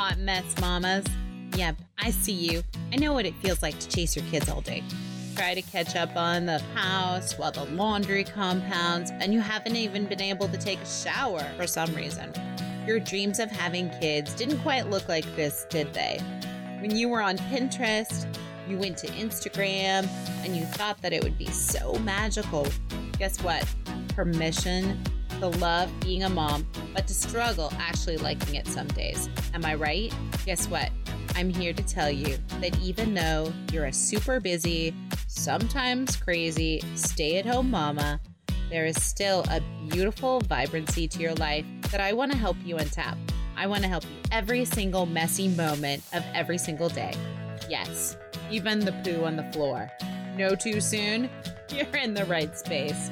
hot mess mamas. Yep, I see you. I know what it feels like to chase your kids all day. Try to catch up on the house while the laundry compounds, and you haven't even been able to take a shower for some reason. Your dreams of having kids didn't quite look like this, did they? When you were on Pinterest, you went to Instagram, and you thought that it would be so magical. Guess what? Permission to love being a mom, but to struggle actually liking it some days. Am I right? Guess what? I'm here to tell you that even though you're a super busy, sometimes crazy stay at home mama, there is still a beautiful vibrancy to your life that I want to help you untap. I want to help you every single messy moment of every single day. Yes, even the poo on the floor. No too soon? You're in the right space.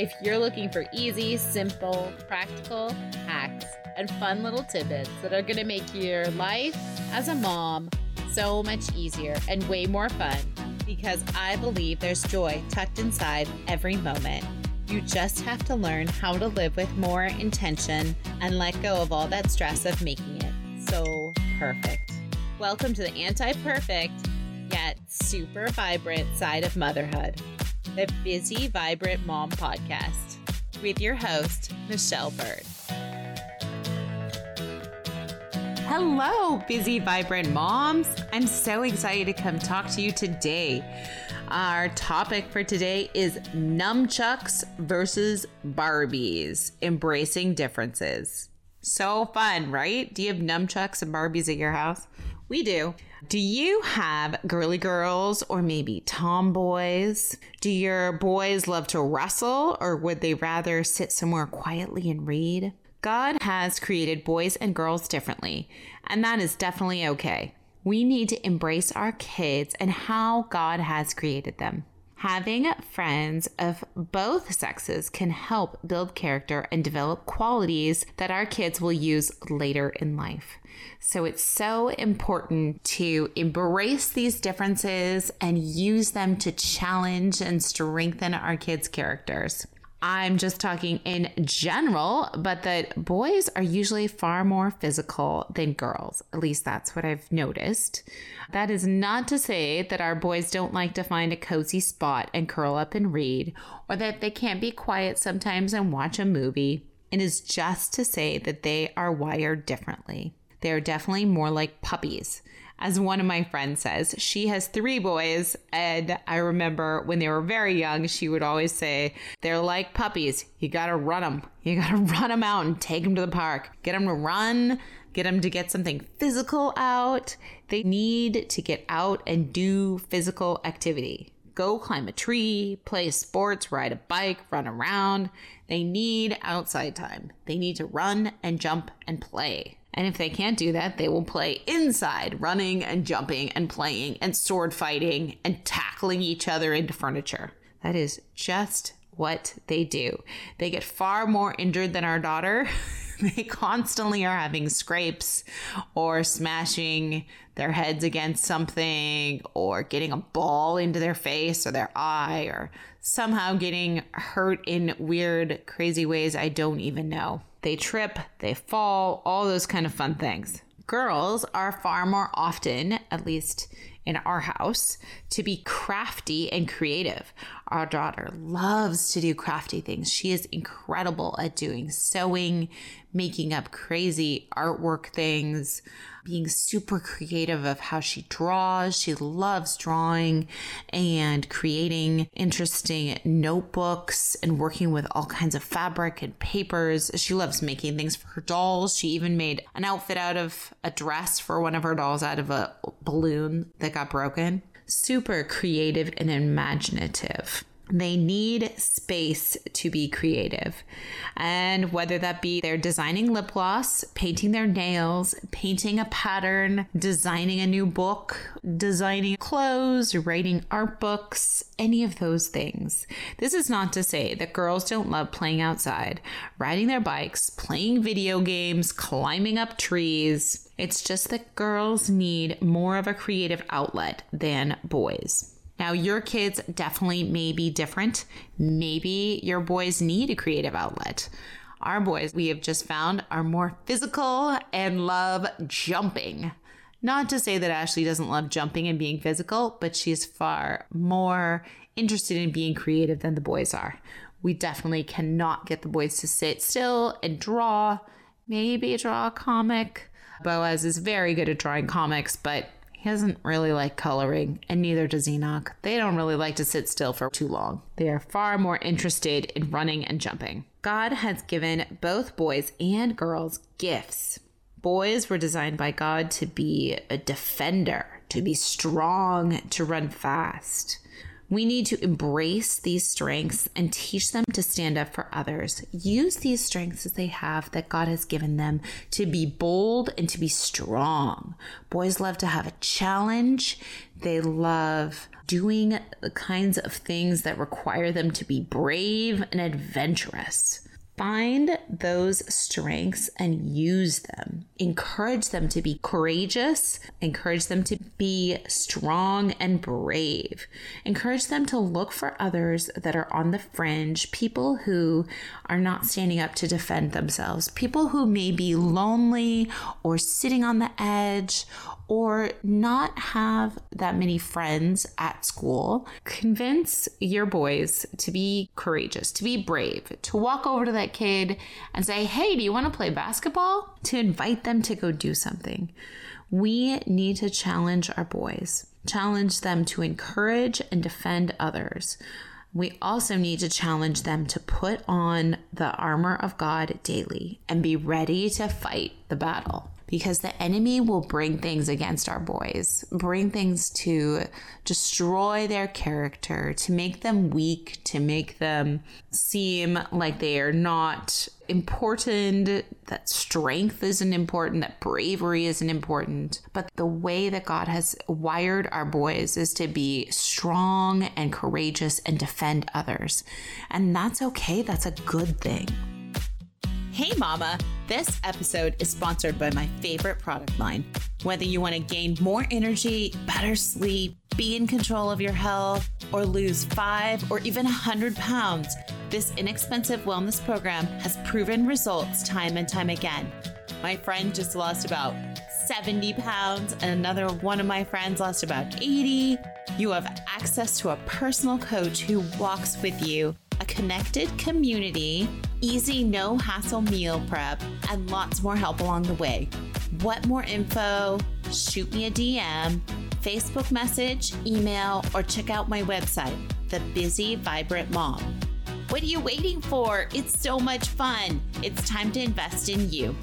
If you're looking for easy, simple, practical hacks and fun little tidbits that are going to make your life as a mom so much easier and way more fun, because I believe there's joy tucked inside every moment. You just have to learn how to live with more intention and let go of all that stress of making it so perfect. Welcome to the anti perfect, yet super vibrant side of motherhood the Busy Vibrant Mom Podcast with your host, Michelle Byrd. Hello, busy, vibrant moms. I'm so excited to come talk to you today. Our topic for today is nunchucks versus Barbies, embracing differences. So fun, right? Do you have nunchucks and Barbies at your house? We do. Do you have girly girls or maybe tomboys? Do your boys love to wrestle or would they rather sit somewhere quietly and read? God has created boys and girls differently, and that is definitely okay. We need to embrace our kids and how God has created them. Having friends of both sexes can help build character and develop qualities that our kids will use later in life. So it's so important to embrace these differences and use them to challenge and strengthen our kids' characters. I'm just talking in general, but that boys are usually far more physical than girls. At least that's what I've noticed. That is not to say that our boys don't like to find a cozy spot and curl up and read, or that they can't be quiet sometimes and watch a movie. It is just to say that they are wired differently. They are definitely more like puppies as one of my friends says, she has three boys. And I remember when they were very young, she would always say, they're like puppies. You got to run them. You got to run them out and take them to the park. Get them to run, get them to get something physical out. They need to get out and do physical activity. Go climb a tree, play sports, ride a bike, run around. They need outside time. They need to run and jump and play. And if they can't do that, they will play inside, running and jumping and playing and sword fighting and tackling each other into furniture. That is just what they do. They get far more injured than our daughter. they constantly are having scrapes or smashing their heads against something or getting a ball into their face or their eye or somehow getting hurt in weird, crazy ways I don't even know. They trip, they fall, all those kind of fun things. Girls are far more often, at least in our house, to be crafty and creative. Our daughter loves to do crafty things. She is incredible at doing sewing, making up crazy artwork things, being super creative of how she draws. She loves drawing and creating interesting notebooks and working with all kinds of fabric and papers. She loves making things for her dolls. She even made an outfit out of a dress for one of her dolls out of a balloon that got broken. Super creative and imaginative. They need space to be creative. And whether that be they're designing lip gloss, painting their nails, painting a pattern, designing a new book, designing clothes, writing art books, any of those things. This is not to say that girls don't love playing outside, riding their bikes, playing video games, climbing up trees. It's just that girls need more of a creative outlet than boys. Now, your kids definitely may be different. Maybe your boys need a creative outlet. Our boys, we have just found, are more physical and love jumping. Not to say that Ashley doesn't love jumping and being physical, but she's far more interested in being creative than the boys are. We definitely cannot get the boys to sit still and draw, maybe draw a comic. Boaz is very good at drawing comics, but he doesn't really like coloring, and neither does Enoch. They don't really like to sit still for too long. They are far more interested in running and jumping. God has given both boys and girls gifts. Boys were designed by God to be a defender, to be strong, to run fast. We need to embrace these strengths and teach them to stand up for others. Use these strengths as they have that God has given them to be bold and to be strong. Boys love to have a challenge. They love doing the kinds of things that require them to be brave and adventurous. Find those strengths and use them. Encourage them to be courageous. Encourage them to be strong and brave. Encourage them to look for others that are on the fringe, people who are not standing up to defend themselves, people who may be lonely or sitting on the edge or not have that many friends at school, convince your boys to be courageous, to be brave, to walk over to that kid and say, Hey, do you want to play basketball? To invite them to go do something. We need to challenge our boys, challenge them to encourage and defend others. We also need to challenge them to put on the armor of God daily and be ready to fight the battle because the enemy will bring things against our boys, bring things to destroy their character, to make them weak, to make them seem like they are not important, that strength isn't important, that bravery isn't important. But the way that God has wired our boys is to be strong and courageous and defend others. And that's okay, that's a good thing. Hey, Mama! This episode is sponsored by my favorite product line. Whether you want to gain more energy, better sleep, be in control of your health, or lose five or even 100 pounds, this inexpensive wellness program has proven results time and time again. My friend just lost about 70 pounds, and another one of my friends lost about 80. You have access to a personal coach who walks with you a connected community, easy, no hassle meal prep, and lots more help along the way. What more info? Shoot me a DM, Facebook message, email, or check out my website, The Busy Vibrant Mom. What are you waiting for? It's so much fun. It's time to invest in you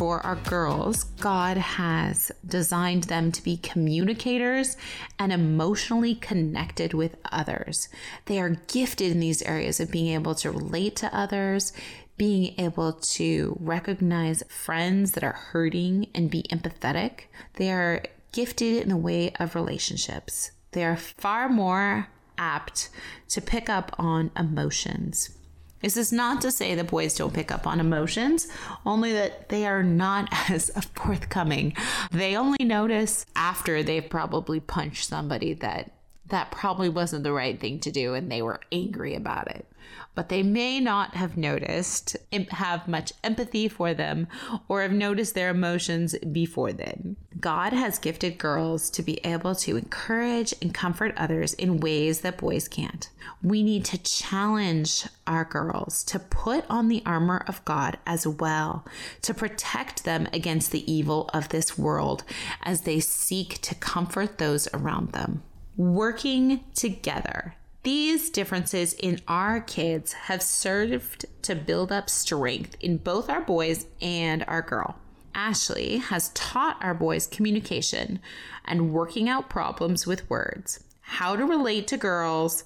for our girls, God has designed them to be communicators and emotionally connected with others. They are gifted in these areas of being able to relate to others, being able to recognize friends that are hurting and be empathetic. They are gifted in the way of relationships. They are far more apt to pick up on emotions. This is not to say that boys don't pick up on emotions, only that they are not as forthcoming. They only notice after they've probably punched somebody that that probably wasn't the right thing to do and they were angry about it but they may not have noticed, have much empathy for them, or have noticed their emotions before then. God has gifted girls to be able to encourage and comfort others in ways that boys can't. We need to challenge our girls to put on the armor of God as well, to protect them against the evil of this world as they seek to comfort those around them. Working together these differences in our kids have served to build up strength in both our boys and our girl. Ashley has taught our boys communication and working out problems with words, how to relate to girls,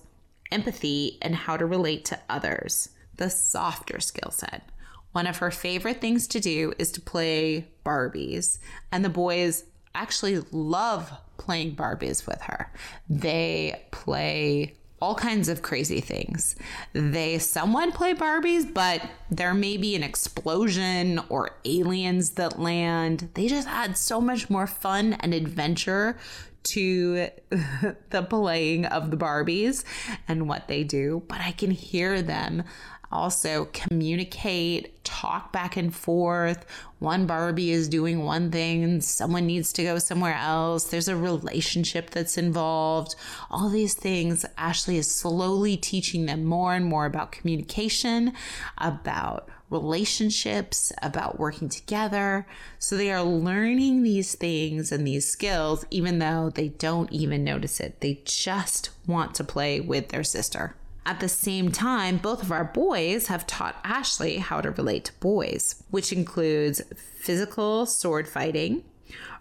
empathy, and how to relate to others, the softer skill set. One of her favorite things to do is to play Barbies, and the boys actually love playing Barbies with her. They play all kinds of crazy things. They somewhat play Barbies, but there may be an explosion or aliens that land. They just had so much more fun and adventure to the playing of the Barbies and what they do. But I can hear them also communicate, talk back and forth. One Barbie is doing one thing someone needs to go somewhere else. There's a relationship that's involved. All these things, Ashley is slowly teaching them more and more about communication, about relationships, about working together. So they are learning these things and these skills, even though they don't even notice it. They just want to play with their sister. At the same time, both of our boys have taught Ashley how to relate to boys, which includes physical sword fighting,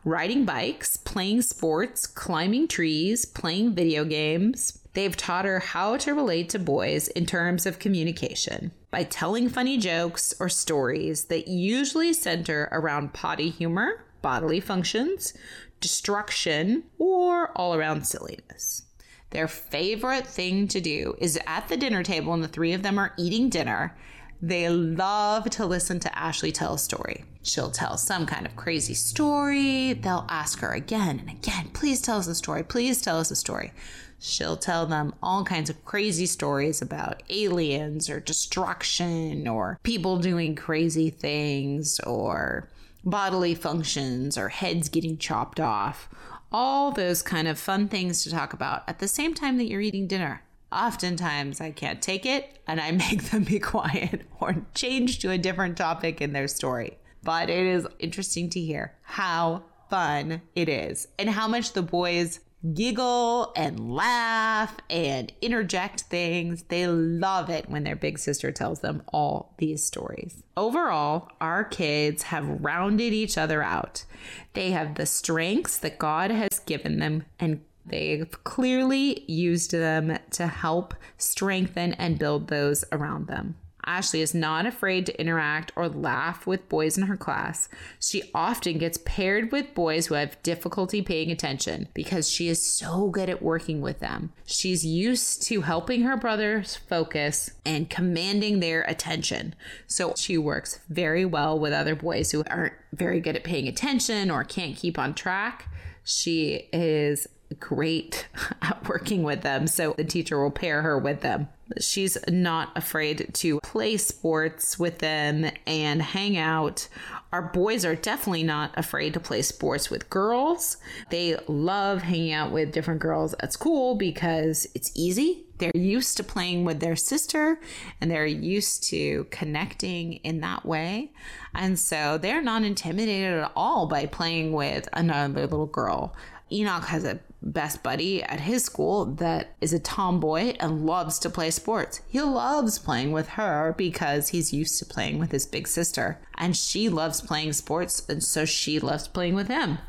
riding bikes, playing sports, climbing trees, playing video games. They've taught her how to relate to boys in terms of communication by telling funny jokes or stories that usually center around potty humor, bodily functions, destruction, or all around silliness. Their favorite thing to do is at the dinner table, and the three of them are eating dinner. They love to listen to Ashley tell a story. She'll tell some kind of crazy story. They'll ask her again and again, please tell us a story. Please tell us a story. She'll tell them all kinds of crazy stories about aliens or destruction or people doing crazy things or bodily functions or heads getting chopped off all those kind of fun things to talk about at the same time that you're eating dinner. Oftentimes, I can't take it and I make them be quiet or change to a different topic in their story. But it is interesting to hear how fun it is and how much the boys giggle and laugh and interject things. They love it when their big sister tells them all these stories. Overall, our kids have rounded each other out. They have the strengths that God has given them and They've clearly used them to help strengthen and build those around them. Ashley is not afraid to interact or laugh with boys in her class. She often gets paired with boys who have difficulty paying attention because she is so good at working with them. She's used to helping her brothers focus and commanding their attention. So she works very well with other boys who aren't very good at paying attention or can't keep on track. She is great at working with them. So the teacher will pair her with them. She's not afraid to play sports with them and hang out. Our boys are definitely not afraid to play sports with girls. They love hanging out with different girls at school because it's easy. They're used to playing with their sister and they're used to connecting in that way. And so they're not intimidated at all by playing with another little girl. Enoch has a best buddy at his school that is a tomboy and loves to play sports. He loves playing with her because he's used to playing with his big sister. And she loves playing sports, and so she loves playing with him.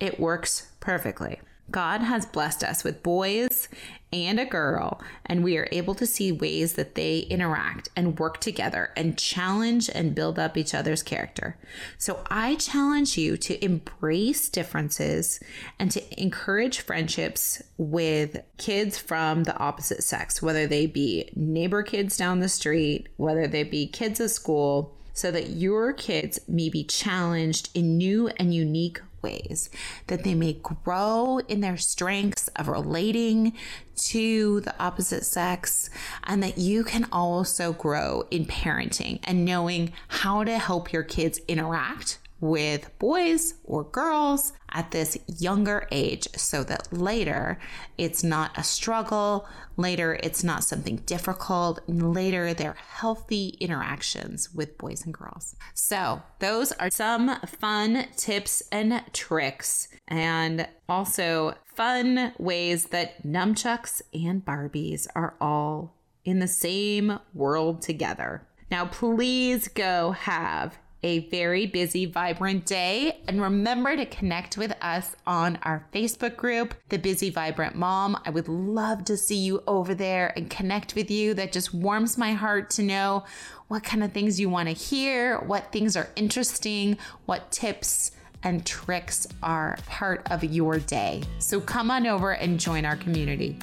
It works perfectly. God has blessed us with boys and a girl, and we are able to see ways that they interact and work together and challenge and build up each other's character. So I challenge you to embrace differences and to encourage friendships with kids from the opposite sex, whether they be neighbor kids down the street, whether they be kids at school so that your kids may be challenged in new and unique ways, that they may grow in their strengths of relating to the opposite sex, and that you can also grow in parenting and knowing how to help your kids interact with boys or girls at this younger age so that later it's not a struggle, later it's not something difficult, and later they're healthy interactions with boys and girls. So, those are some fun tips and tricks, and also fun ways that nunchucks and Barbies are all in the same world together. Now, please go have a very busy, vibrant day. And remember to connect with us on our Facebook group, The Busy Vibrant Mom. I would love to see you over there and connect with you. That just warms my heart to know what kind of things you want to hear, what things are interesting, what tips and tricks are part of your day. So come on over and join our community.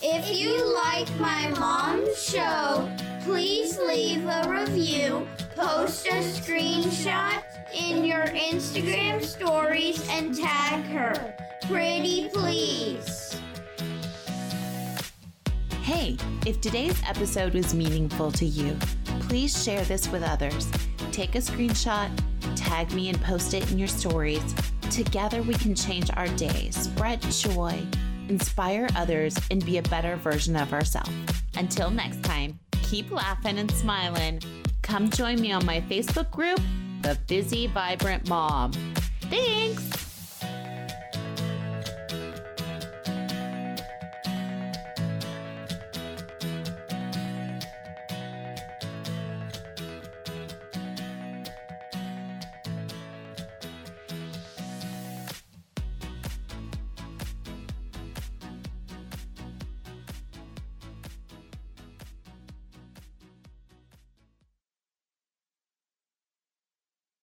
If you like my mom's show, please leave a review, post a screenshot in your Instagram stories, and tag her. Pretty please. Hey, if today's episode was meaningful to you, please share this with others. Take a screenshot, tag me, and post it in your stories. Together, we can change our day, spread joy, inspire others, and be a better version of ourselves. Until next time, keep laughing and smiling. Come join me on my Facebook group, The Busy Vibrant Mom. Thanks!